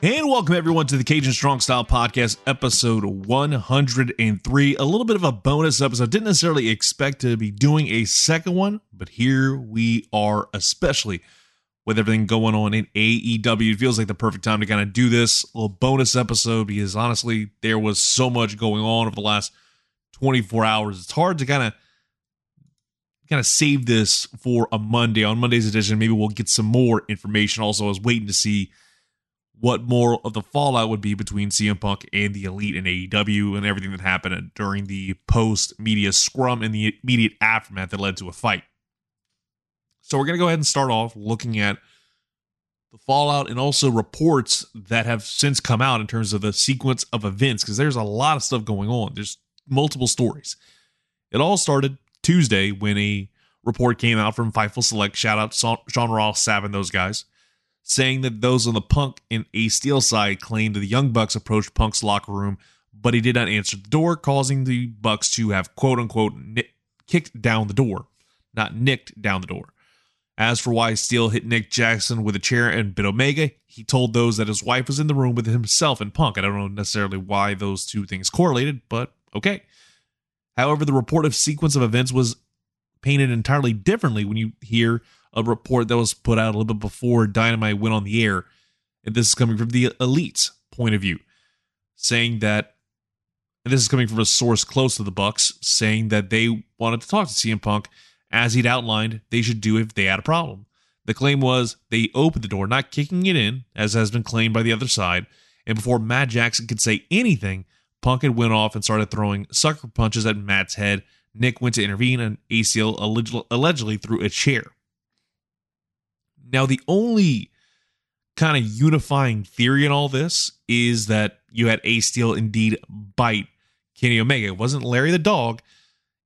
And welcome everyone to the Cajun Strong Style Podcast, episode 103. A little bit of a bonus episode. Didn't necessarily expect to be doing a second one, but here we are, especially with everything going on in AEW. It feels like the perfect time to kind of do this little bonus episode because honestly, there was so much going on over the last 24 hours. It's hard to kind of kind of save this for a Monday. On Monday's edition, maybe we'll get some more information. Also, I was waiting to see what more of the fallout would be between CM Punk and the Elite in AEW and everything that happened during the post media scrum and the immediate aftermath that led to a fight. So we're going to go ahead and start off looking at the fallout and also reports that have since come out in terms of the sequence of events because there's a lot of stuff going on. There's multiple stories. It all started Tuesday when a report came out from Fightful Select. Shout out Sean Ross, Savin, those guys saying that those on the Punk and Ace Steel side claimed that the Young Bucks approached Punk's locker room, but he did not answer the door, causing the Bucks to have quote unquote nick- kicked down the door, not nicked down the door. As for why Steel hit Nick Jackson with a chair and bit Omega, he told those that his wife was in the room with himself and Punk. I don't know necessarily why those two things correlated, but okay. However, the reported sequence of events was painted entirely differently when you hear a report that was put out a little bit before Dynamite went on the air. And this is coming from the Elite's point of view, saying that, and this is coming from a source close to the Bucks, saying that they wanted to talk to CM Punk as he'd outlined they should do if they had a problem. The claim was they opened the door, not kicking it in, as has been claimed by the other side. And before Matt Jackson could say anything, Punk had went off and started throwing sucker punches at Matt's head. Nick went to intervene, and Ace Steel allegedly threw a chair. Now, the only kind of unifying theory in all this is that you had Ace Steel indeed bite Kenny Omega. It wasn't Larry the dog,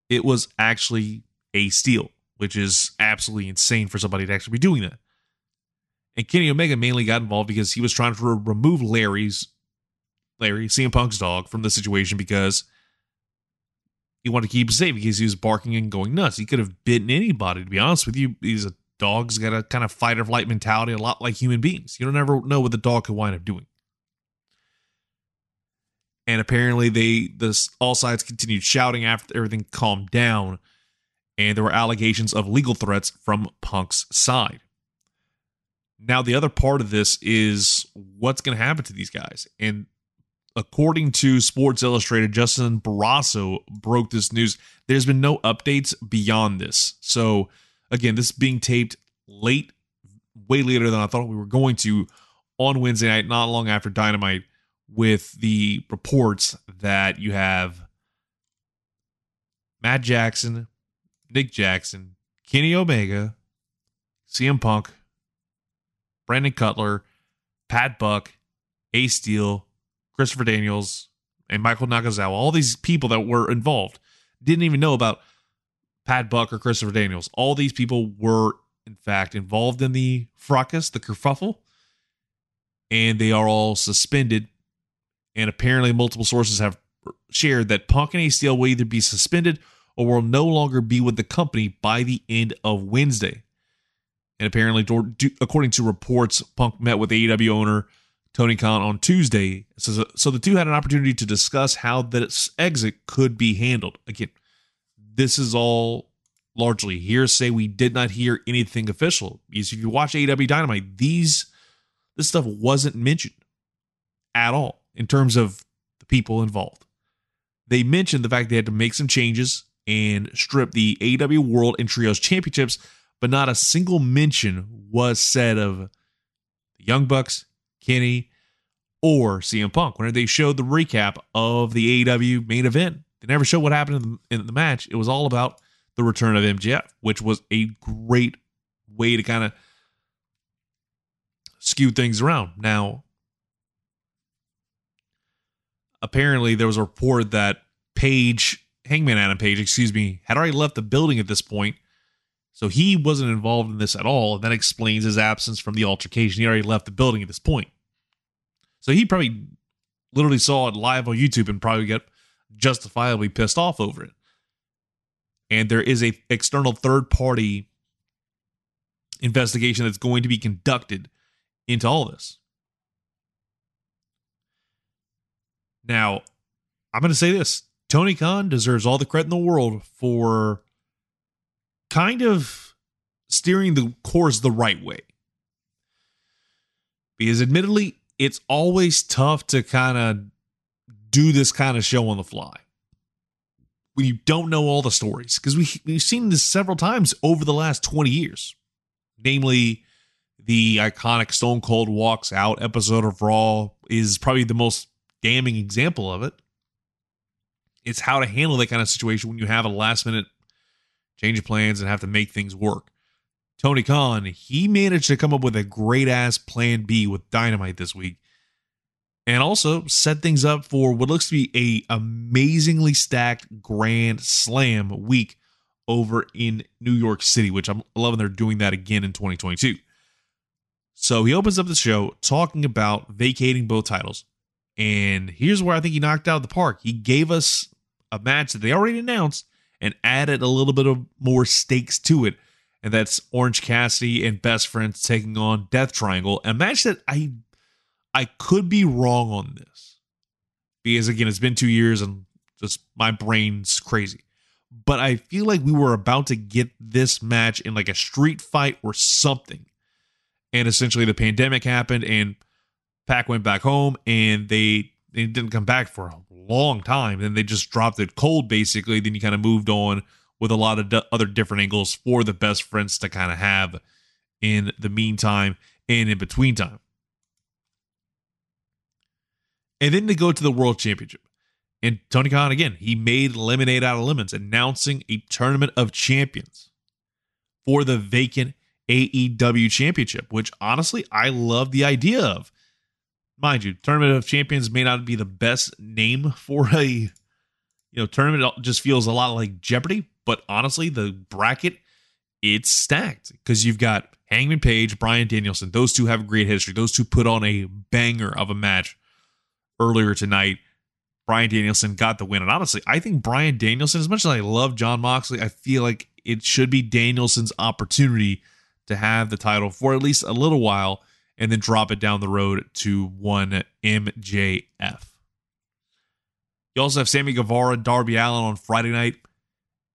it was actually Ace Steel, which is absolutely insane for somebody to actually be doing that. And Kenny Omega mainly got involved because he was trying to remove Larry's Larry, CM Punk's dog, from the situation because he wanted to keep him safe because he was barking and going nuts. He could have bitten anybody, to be honest with you. He's a Dogs got a kind of fight or flight mentality, a lot like human beings. You don't ever know what the dog could wind up doing. And apparently, they this all sides continued shouting after everything calmed down, and there were allegations of legal threats from Punk's side. Now, the other part of this is what's going to happen to these guys. And according to Sports Illustrated, Justin Barrasso broke this news. There's been no updates beyond this. So Again, this is being taped late, way later than I thought we were going to on Wednesday night, not long after Dynamite, with the reports that you have Matt Jackson, Nick Jackson, Kenny Omega, CM Punk, Brandon Cutler, Pat Buck, Ace Steel, Christopher Daniels, and Michael Nakazawa. All these people that were involved didn't even know about Pat Buck or Christopher Daniels. All these people were, in fact, involved in the fracas, the kerfuffle, and they are all suspended. And apparently, multiple sources have shared that Punk and Ace Steel will either be suspended or will no longer be with the company by the end of Wednesday. And apparently, according to reports, Punk met with AEW owner Tony Khan on Tuesday. So, so the two had an opportunity to discuss how this exit could be handled. Again, this is all largely hearsay. We did not hear anything official. If you watch AEW Dynamite, these this stuff wasn't mentioned at all in terms of the people involved. They mentioned the fact they had to make some changes and strip the AEW World and Trios Championships, but not a single mention was said of the Young Bucks, Kenny, or CM Punk. Whenever they showed the recap of the AEW main event, they never showed what happened in the, in the match. It was all about the return of MJF, which was a great way to kind of skew things around. Now, apparently, there was a report that Page, Hangman Adam Page, excuse me, had already left the building at this point. So he wasn't involved in this at all. And that explains his absence from the altercation. He already left the building at this point. So he probably literally saw it live on YouTube and probably got justifiably pissed off over it. And there is a external third party investigation that's going to be conducted into all this. Now, I'm going to say this Tony Khan deserves all the credit in the world for kind of steering the course the right way. Because admittedly, it's always tough to kind of do this kind of show on the fly when you don't know all the stories. Because we, we've seen this several times over the last 20 years, namely the iconic Stone Cold Walks Out episode of Raw is probably the most damning example of it. It's how to handle that kind of situation when you have a last minute change of plans and have to make things work. Tony Khan, he managed to come up with a great ass plan B with Dynamite this week and also set things up for what looks to be a amazingly stacked grand slam week over in New York City, which I'm loving they're doing that again in 2022. So he opens up the show talking about vacating both titles. And here's where I think he knocked out of the park. He gave us a match that they already announced and added a little bit of more stakes to it. And that's Orange Cassidy and Best Friends taking on Death Triangle. A match that I I could be wrong on this. Because again, it's been two years and just my brain's crazy. But I feel like we were about to get this match in like a street fight or something and essentially the pandemic happened and Pac went back home and they they didn't come back for a long time. Then they just dropped it cold basically. Then you kind of moved on with a lot of d- other different angles for the best friends to kind of have in the meantime and in between time. And then to go to the World Championship. And Tony Khan, again, he made lemonade out of lemons, announcing a tournament of champions for the vacant AEW Championship, which honestly I love the idea of. Mind you, Tournament of Champions may not be the best name for a you know tournament. It just feels a lot like Jeopardy, but honestly, the bracket it's stacked because you've got Hangman Page, Bryan Danielson. Those two have a great history. Those two put on a banger of a match earlier tonight. Bryan Danielson got the win. And honestly, I think Bryan Danielson, as much as I love Jon Moxley, I feel like it should be Danielson's opportunity to have the title for at least a little while and then drop it down the road to one MJF. You also have Sammy Guevara, Darby Allin on Friday night.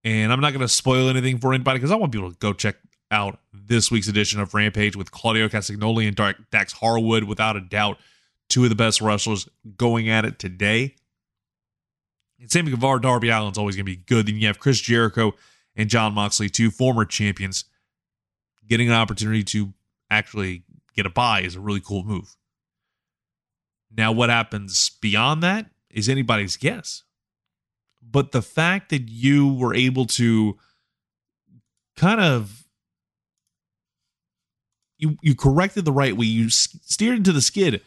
And I'm not going to spoil anything for anybody because I want people to go check out this week's edition of Rampage with Claudio Castagnoli and Dax Harwood, without a doubt, two of the best wrestlers going at it today. And Sammy Guevara, Darby Allin's always going to be good. Then you have Chris Jericho and Jon Moxley, two former champions getting an opportunity to actually get a buy is a really cool move. Now, what happens beyond that is anybody's guess. But the fact that you were able to kind of you you corrected the right way, you steered into the skid,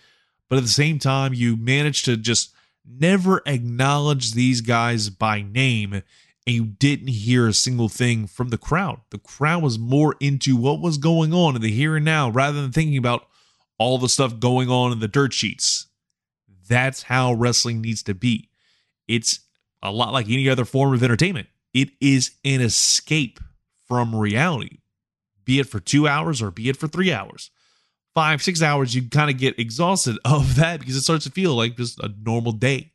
but at the same time you managed to just never acknowledge these guys by name and you didn't hear a single thing from the crowd. The crowd was more into what was going on in the here and now rather than thinking about all the stuff going on in the dirt sheets. That's how wrestling needs to be. It's a lot like any other form of entertainment. It is an escape from reality, be it for two hours or be it for three hours. Five, six hours, you kind of get exhausted of that because it starts to feel like just a normal day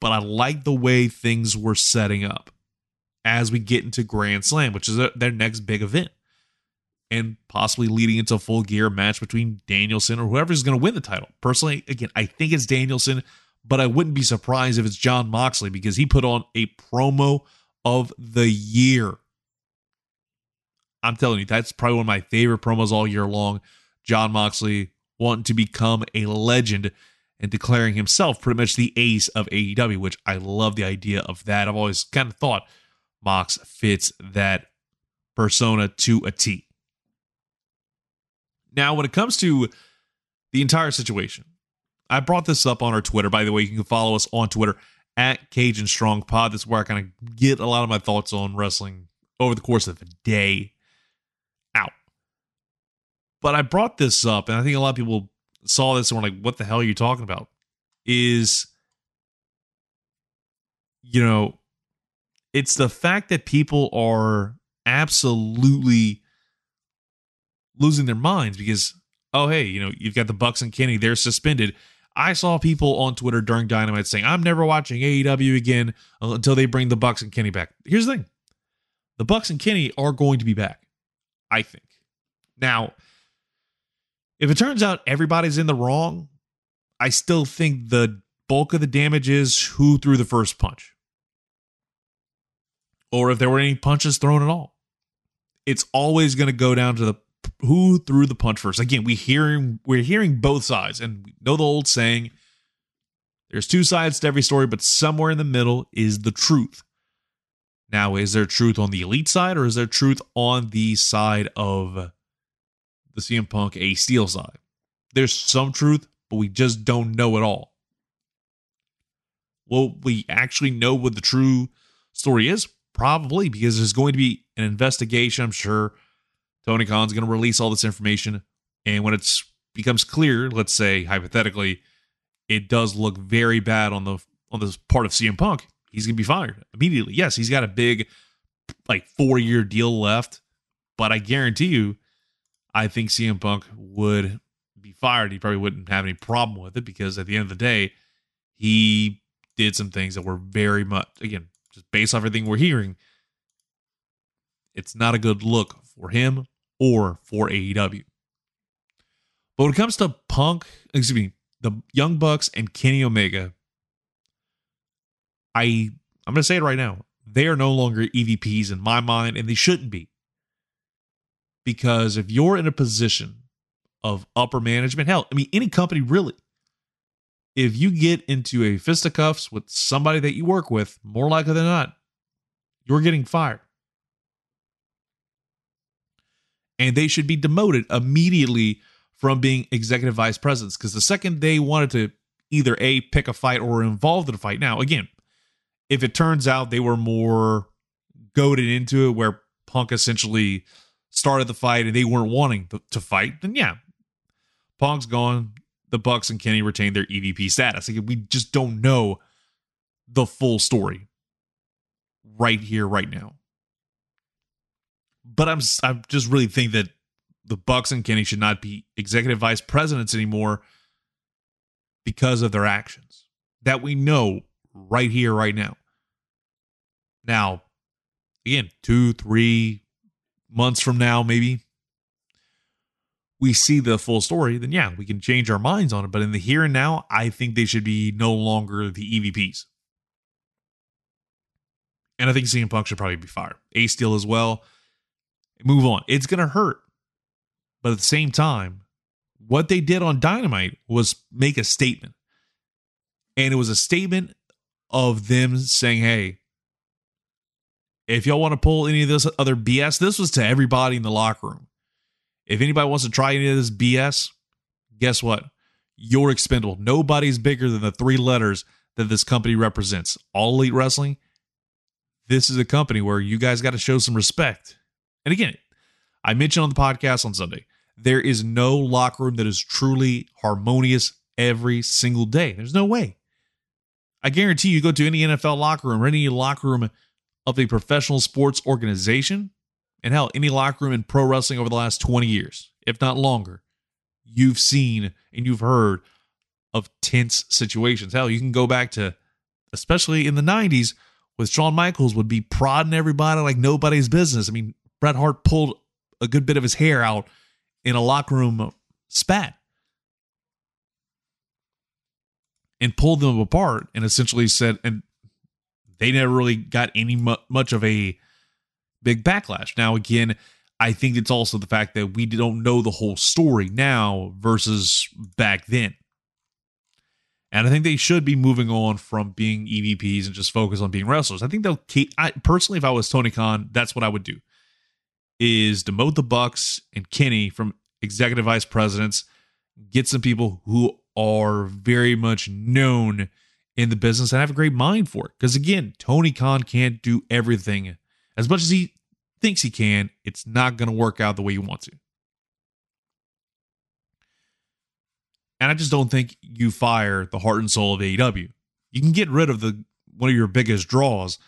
but I like the way things were setting up as we get into Grand Slam, which is their next big event, and possibly leading into a full gear match between Danielson or whoever's going to win the title. Personally, again, I think it's Danielson, but I wouldn't be surprised if it's Jon Moxley because he put on a promo of the year. I'm telling you, that's probably one of my favorite promos all year long. Jon Moxley wanting to become a legend and declaring himself pretty much the ace of AEW, which I love the idea of that. I've always kind of thought Mox fits that persona to a T. Now, when it comes to the entire situation, I brought this up on our Twitter. By the way, you can follow us on Twitter at Cajun Strong Pod. That's where I kind of get a lot of my thoughts on wrestling over the course of a day. But I brought this up, and I think a lot of people saw this and were like, what the hell are you talking about? Is, you know, it's the fact that people are absolutely losing their minds because, oh, hey, you know, you've got the Bucks and Kenny, they're suspended. I saw people on Twitter during Dynamite saying, I'm never watching AEW again until they bring the Bucks and Kenny back. Here's the thing the Bucks and Kenny are going to be back, I think. Now, if it turns out everybody's in the wrong, I still think the bulk of the damage is who threw the first punch. Or if there were any punches thrown at all. It's always going to go down to the who threw the punch first. Again, we hearing we're hearing both sides, and we know the old saying: "There's two sides to every story, but somewhere in the middle is the truth." Now, is there truth on the elite side, or is there truth on the side of the CM Punk Ace Steel side? There's some truth, but we just don't know it all. Will we actually know what the true story is? Probably, because there's going to be an investigation, I'm sure Tony Khan's going to release all this information. And when it becomes clear, let's say hypothetically, it does look very bad on the on the part of CM Punk, he's going to be fired immediately. Yes, he's got a big like 4-year deal left, but I guarantee you I think CM Punk would be fired. He probably wouldn't have any problem with it because at the end of the day, he did some things that were very much again, just based off everything we're hearing, it's not a good look for him or for AEW. But when it comes to Punk, excuse me, the Young Bucks and Kenny Omega, I I'm to say it right now. They are no longer EVPs in my mind, and they shouldn't be. Because if you're in a position of upper management, hell, I mean, any company really, if you get into a fisticuffs with somebody that you work with, more likely than not, you're getting fired. And they should be demoted immediately from being executive vice presidents because the second they wanted to either a pick a fight or involved in a fight. Now again if it turns out they were more goaded into it where punk essentially started the fight and they weren't wanting to fight then yeah. Pong's gone. The bucks and kenny retain their evp status. Like, we just don't know the full story right here right now. But I'm I just really think that the Bucks and Kenny should not be executive vice presidents anymore because of their actions that we know right here, right now. Now, again, two, three months from now, maybe we see the full story, then yeah, we can change our minds on it. But in the here and now, I think they should be no longer the EVPs. And I think CM Punk should probably be fired. Ace Steel as well move on. It's going to hurt. But at the same time, what they did on Dynamite was make a statement. And it was a statement of them saying, hey, if y'all want to pull any of this other BS, this was to everybody in the locker room. If anybody wants to try any of this BS, guess what? You're expendable. Nobody's bigger than the three letters that this company represents. All Elite Wrestling, this is a company where you guys got to show some respect. And again, I mentioned on the podcast on Sunday, there is no locker room that is truly harmonious every single day. There's no way. I guarantee you go to any NFL locker room or any locker room of a professional sports organization, and hell, any locker room in pro wrestling over the last 20 years, if not longer, you've seen and you've heard of tense situations. Hell, you can go back to, especially in the 90s, with Shawn Michaels would be prodding everybody like nobody's business. I mean, Bret Hart pulled a good bit of his hair out in a locker room spat and pulled them apart and essentially said, and they never really got any much of a big backlash. Now, again, I think it's also the fact that we don't know the whole story now versus back then. And I think they should be moving on from being EVPs and just focus on being wrestlers. I think they'll keep, I, personally, if I was Tony Khan, that's what I would do is demote the Bucks and Kenny from executive vice presidents, get some people who are very much known in the business and have a great mind for it. Because again, Tony Khan can't do everything as much as he thinks he can. It's not going to work out the way he wants to. And I just don't think you fire the heart and soul of AEW. You can get rid of the one of your biggest draws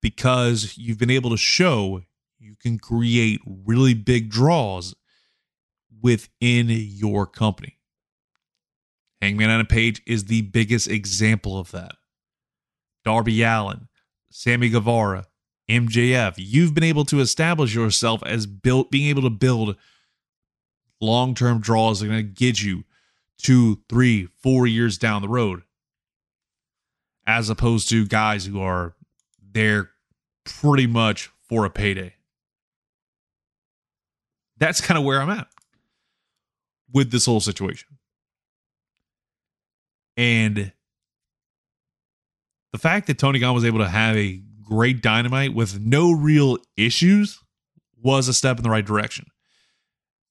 because you've been able to show you can create really big draws within your company. Hangman Adam Page is the biggest example of that. Darby Allin, Sammy Guevara, MJF, you've been able to establish yourself as built being able to build long-term draws that are going to get you two, three, four years down the road. As opposed to guys who are there pretty much for a payday. That's kind of where I'm at with this whole situation. And the fact that Tony Khan was able to have a great dynamite with no real issues was a step in the right direction.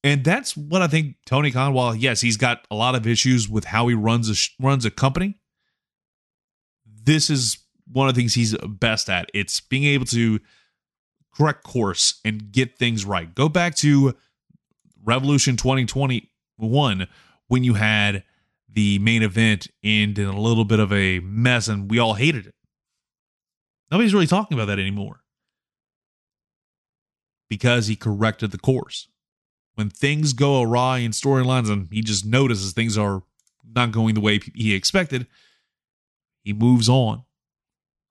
And that's what I think Tony Khan, while yes, he's got a lot of issues with how he runs a runs a company, this is one of the things he's best at. It's being able to correct course and get things right. Go back to Revolution 2021 when you had the main event end in a little bit of a mess and we all hated it. Nobody's really talking about that anymore because he corrected the course. When things go awry in storylines and he just notices things are not going the way he expected, he moves on,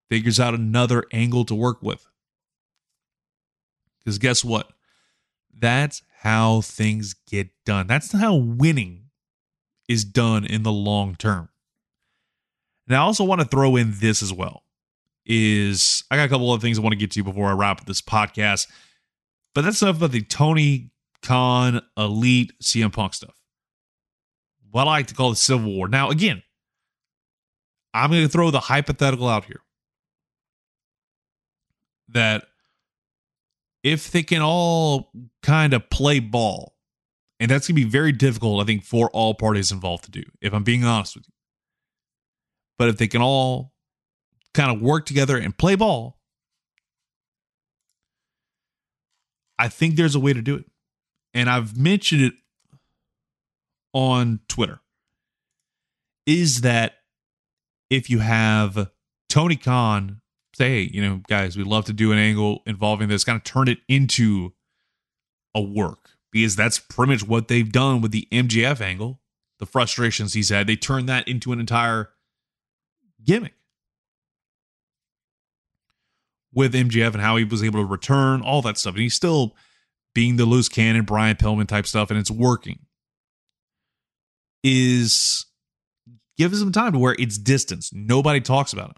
figures out another angle to work with. Because guess what? That's how things get done. That's how winning is done in the long term. And I also want to throw in this as well. Is I got a couple of things I want to get to before I wrap this podcast. But that's enough about the Tony Khan Elite CM Punk stuff. What I like to call the Civil War. Now, again, I'm going to throw the hypothetical out here that if they can all kind of play ball, and that's going to be very difficult, I think, for all parties involved to do, if I'm being honest with you. But if they can all kind of work together and play ball, I think there's a way to do it. And I've mentioned it on Twitter. Is that if you have Tony Khan say, hey, you know, guys, we'd love to do an angle involving this, kind of turn it into a work because that's pretty much what they've done with the MJF angle. The frustrations he's had, they turned that into an entire gimmick with MJF and how he was able to return, all that stuff. And he's still being the loose cannon, Brian Pillman type stuff, and it's working. Is give him some time to where it's distance. Nobody talks about it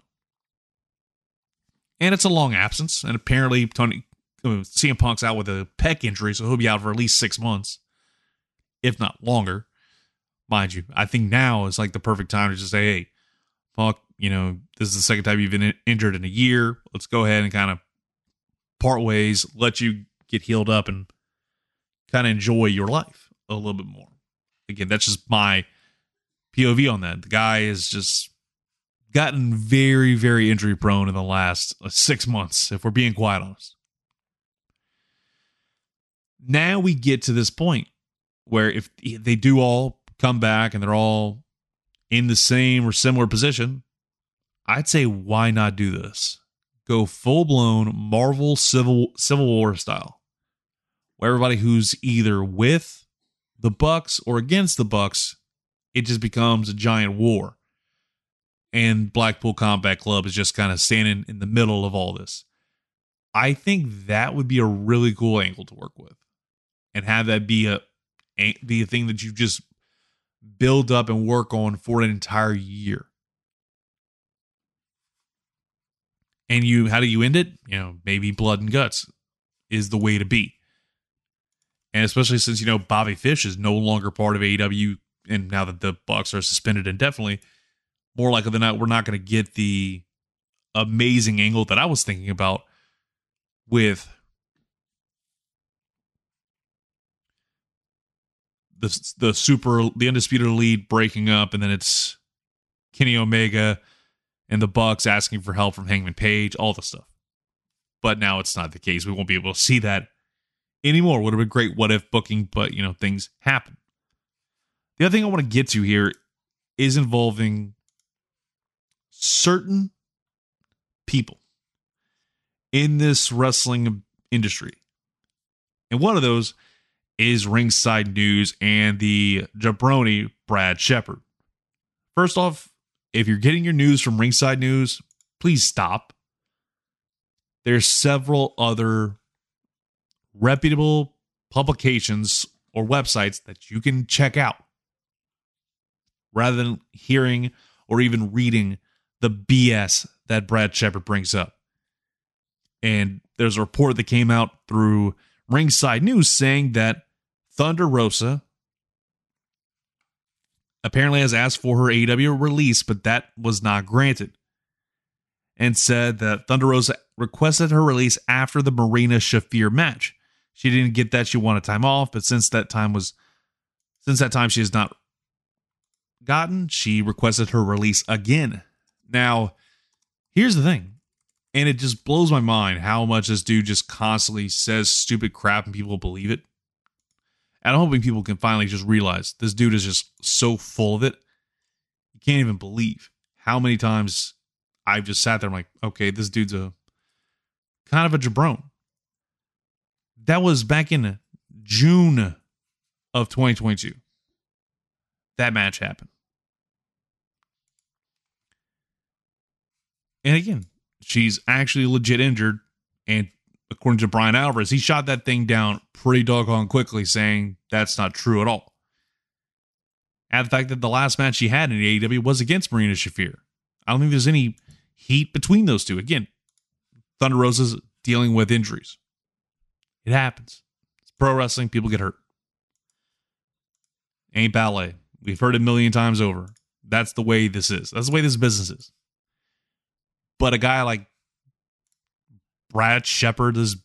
and it's a long absence. And apparently, Tony CM Punk's out with a pec injury, so he'll be out for at least six months, if not longer. Mind you, I think now is like the perfect time to just say, "Hey, Punk, you know, this is the second time you've been injured in a year. Let's go ahead and kind of part ways, let you get healed up, and kind of enjoy your life a little bit more." Again, that's just my POV on that. The guy is just gotten very, very injury prone in the last uh, six months, if we're being quite honest. Now we get to this point where if they do all come back and they're all in the same or similar position, I'd say why not do this? Go full blown Marvel Civil Civil War style, where everybody who's either with the Bucks or against the Bucks, it just becomes a giant war and Blackpool Combat Club is just kind of standing in the middle of all this. I think that would be a really cool angle to work with, and have that be a be a thing that you just build up and work on for an entire year. And you, how do you end it? You know, maybe blood and guts is the way to be. And especially since you know Bobby Fish is no longer part of AEW, and now that the Bucks are suspended indefinitely, more likely than not, we're not going to get the amazing angle that I was thinking about with the the super the undisputed Elite breaking up, and then it's Kenny Omega and the Bucks asking for help from Hangman Page, all the stuff. But now it's not the case. We won't be able to see that anymore. Would have been great what if booking, but you know things happen. The other thing I want to get to here is involving certain people in this wrestling industry. And one of those is Ringside News and the jabroni Brad Shepard. First off, if you're getting your news from Ringside News, please stop. There's several other reputable publications or websites that you can check out rather than hearing or even reading the BS that Brad Shepard brings up. And there's a report that came out through Ringside News saying that Thunder Rosa apparently has asked for her AEW release, but that was not granted. And said that Thunder Rosa requested her release after the Marina Shafir match. She didn't get that; she wanted time off, but since that time was, since that time she has not gotten, she requested her release again. Now, here's the thing, and it just blows my mind how much this dude just constantly says stupid crap and people believe it. And I'm hoping people can finally just realize this dude is just so full of it. You can't even believe how many times I've just sat there. I'm like, okay, this dude's a kind of a jabron. That was back in June of 2022. That match happened. And again, she's actually legit injured. And according to Bryan Alvarez, he shot that thing down pretty doggone quickly, saying that's not true at all. And the fact that the last match he had in AEW was against Marina Shafir. I don't think there's any heat between those two. Again, Thunder Rosa's dealing with injuries. It happens. It's pro wrestling. People get hurt. Ain't ballet. We've heard it a million times over. That's the way this is. That's the way this business is. But a guy like Brad Shepard is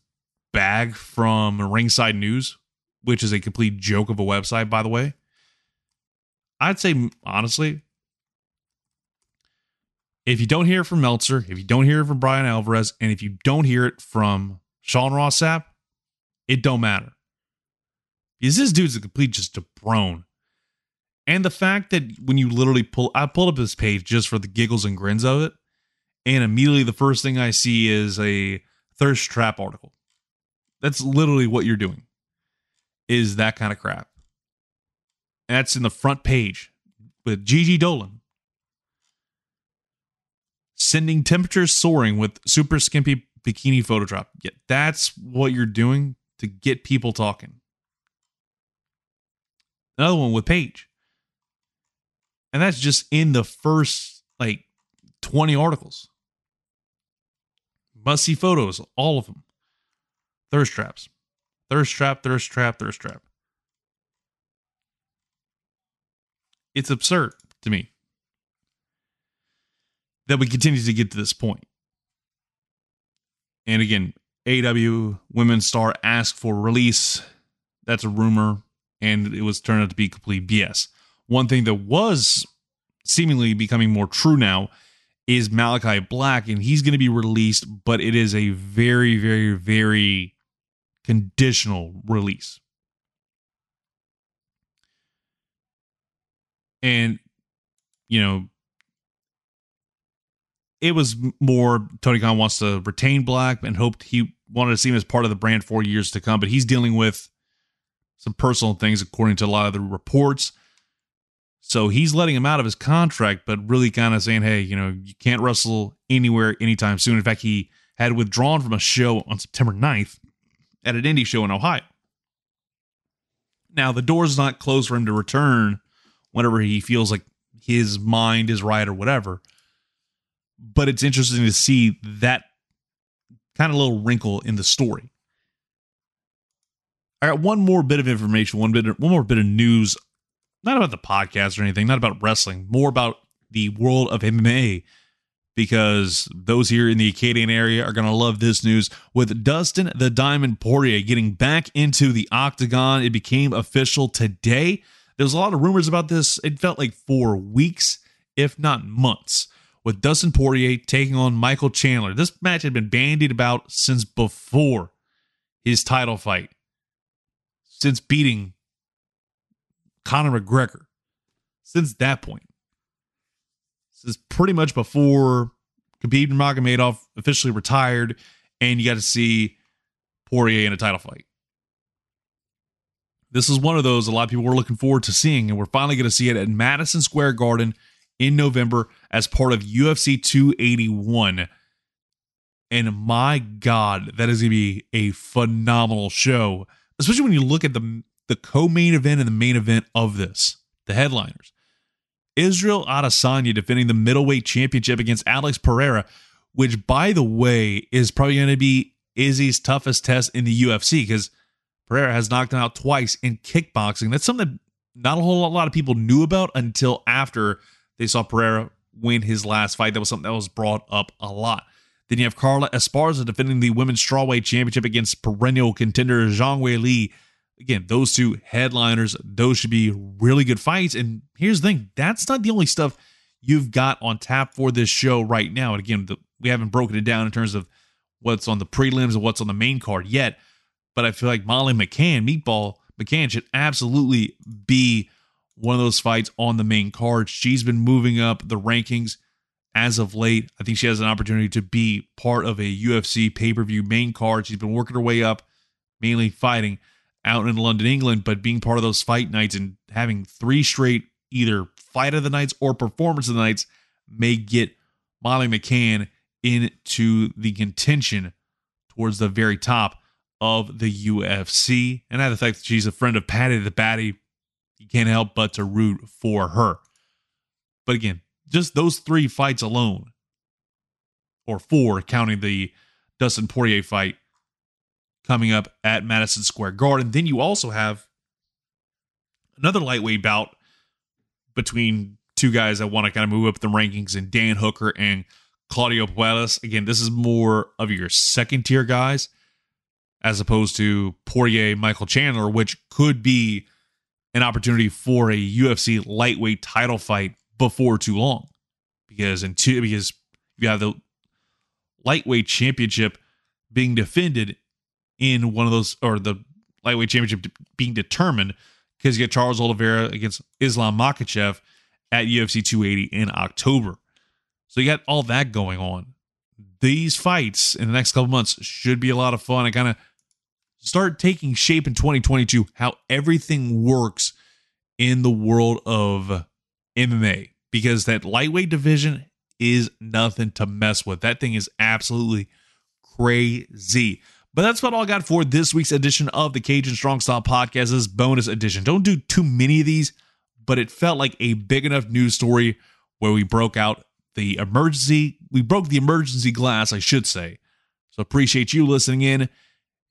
bag from Ringside News, which is a complete joke of a website, by the way. I'd say, honestly, if you don't hear it from Meltzer, if you don't hear it from Bryan Alvarez, and if you don't hear it from Sean Ross Sapp, it don't matter. Because this dude's a complete just a brone. And the fact that when you literally pull, I pulled up this page just for the giggles and grins of it, and immediately the first thing I see is a thirst trap article. That's literally what you're doing. Is that kind of crap. And that's in the front page with Gigi Dolan. Sending temperatures soaring with super skimpy bikini photo drop. Yeah, that's what you're doing to get people talking. Another one with Paige. And that's just in the first like 20 articles. Must see photos, all of them. Thirst traps. Thirst trap, thirst trap, thirst trap. It's absurd to me that we continue to get to this point. And again, AW Women's Star asked for release. That's a rumor, and it was turned out to be complete BS. One thing that was seemingly becoming more true now is Malakai Black, and he's going to be released, but it is a very, very, very conditional release. And, you know, it was more Tony Khan wants to retain Black and hoped he wanted to see him as part of the brand for years to come, but he's dealing with some personal things according to a lot of the reports. So he's letting him out of his contract, but really kind of saying, hey, you know, you can't wrestle anywhere anytime soon. In fact, he had withdrawn from a show on September 9th at an indie show in Ohio. Now, the door's not closed for him to return whenever he feels like his mind is right or whatever. But it's interesting to see that kind of little wrinkle in the story. I got one more bit of information, one bit, one more bit of news not about the podcast or anything, not about wrestling, more about the world of MMA. Because those here in the Acadian area are going to love this news. With Dustin the Diamond Poirier getting back into the octagon, it became official today. There was a lot of rumors about this. It felt like for weeks, if not months, with Dustin Poirier taking on Michael Chandler. This match had been bandied about since before his title fight, since beating Conor McGregor since that point. This is pretty much before Khabib Nurmagomedov officially retired, and you got to see Poirier in a title fight. This is one of those a lot of people were looking forward to seeing, and we're finally going to see it at Madison Square Garden in November as part of UFC 281. And my God, that is going to be a phenomenal show, especially when you look at the, the co main event and the main event of this, the headliners. Israel Adesanya defending the middleweight championship against Alex Pereira, which, by the way, is probably going to be Izzy's toughest test in the UFC because Pereira has knocked him out twice in kickboxing. That's something not a whole lot of people knew about until after they saw Pereira win his last fight. That was something that was brought up a lot. Then you have Carla Esparza defending the women's strawweight championship against perennial contender Zhang Wei Li. Again, those two headliners, those should be really good fights. And here's the thing that's not the only stuff you've got on tap for this show right now. And again, the, we haven't broken it down in terms of what's on the prelims and what's on the main card yet. But I feel like Molly McCann, Meatball McCann, should absolutely be one of those fights on the main card. She's been moving up the rankings as of late. I think she has an opportunity to be part of a UFC pay per view main card. She's been working her way up, mainly fighting out in London, England, but being part of those fight nights and having three straight either fight of the nights or performance of the nights may get Molly McCann into the contention towards the very top of the UFC. And that the fact that she's a friend of Patty the Baddy, you can't help but to root for her. But again, just those three fights alone, or four, counting the Dustin Poirier fight coming up at Madison Square Garden. Then you also have another lightweight bout between two guys that want to kind of move up the rankings and Dan Hooker and Claudio Puelas. Again, this is more of your second tier guys as opposed to Poirier, Michael Chandler, which could be an opportunity for a UFC lightweight title fight before too long. Because in two because you have the lightweight championship being defended in one of those or the lightweight championship being determined because you get Charles Oliveira against Islam Makhachev at UFC 280 in October. So you got all that going on. These fights in the next couple months should be a lot of fun and kind of start taking shape in 2022 how everything works in the world of MMA because that lightweight division is nothing to mess with. That thing is absolutely crazy. But that's what all I got for this week's edition of the Cajun Strong Style Podcast. This bonus edition. Don't do too many of these, but it felt like a big enough news story where we broke out the emergency. We broke the emergency glass, I should say. So appreciate you listening in.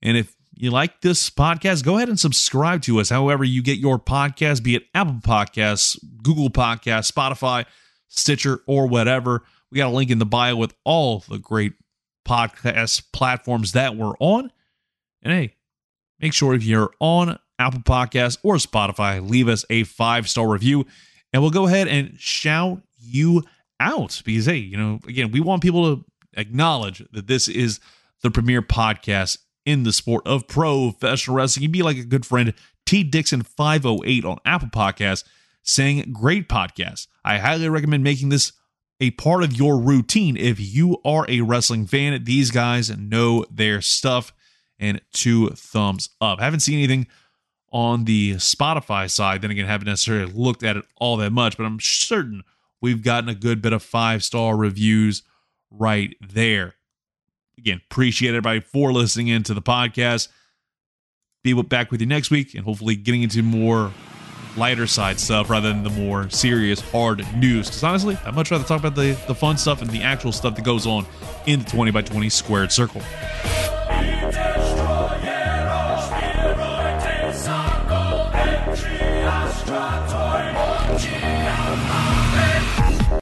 And if you like this podcast, go ahead and subscribe to us. However, you get your podcast, be it Apple Podcasts, Google Podcasts, Spotify, Stitcher, or whatever. We got a link in the bio with all the great podcast platforms that we're on. And hey, make sure if you're on Apple Podcasts or Spotify, leave us a five star review and we'll go ahead and shout you out because, hey, you know, again, we want people to acknowledge that this is the premier podcast in the sport of professional wrestling. You'd be like a good friend, T Dixon 508 on Apple Podcasts, saying, Great podcast. I highly recommend making this a part of your routine if you are a wrestling fan. These guys know their stuff, and two thumbs up. Haven't seen anything on the Spotify side. Then again, haven't necessarily looked at it all that much, but I'm certain we've gotten a good bit of five star reviews right there. Again, appreciate everybody for listening into the podcast. Be back with you next week and hopefully getting into more lighter side stuff rather than the more serious, hard news. Because honestly, I'd much rather talk about the, the fun stuff and the actual stuff that goes on in the 20 by 20 squared circle.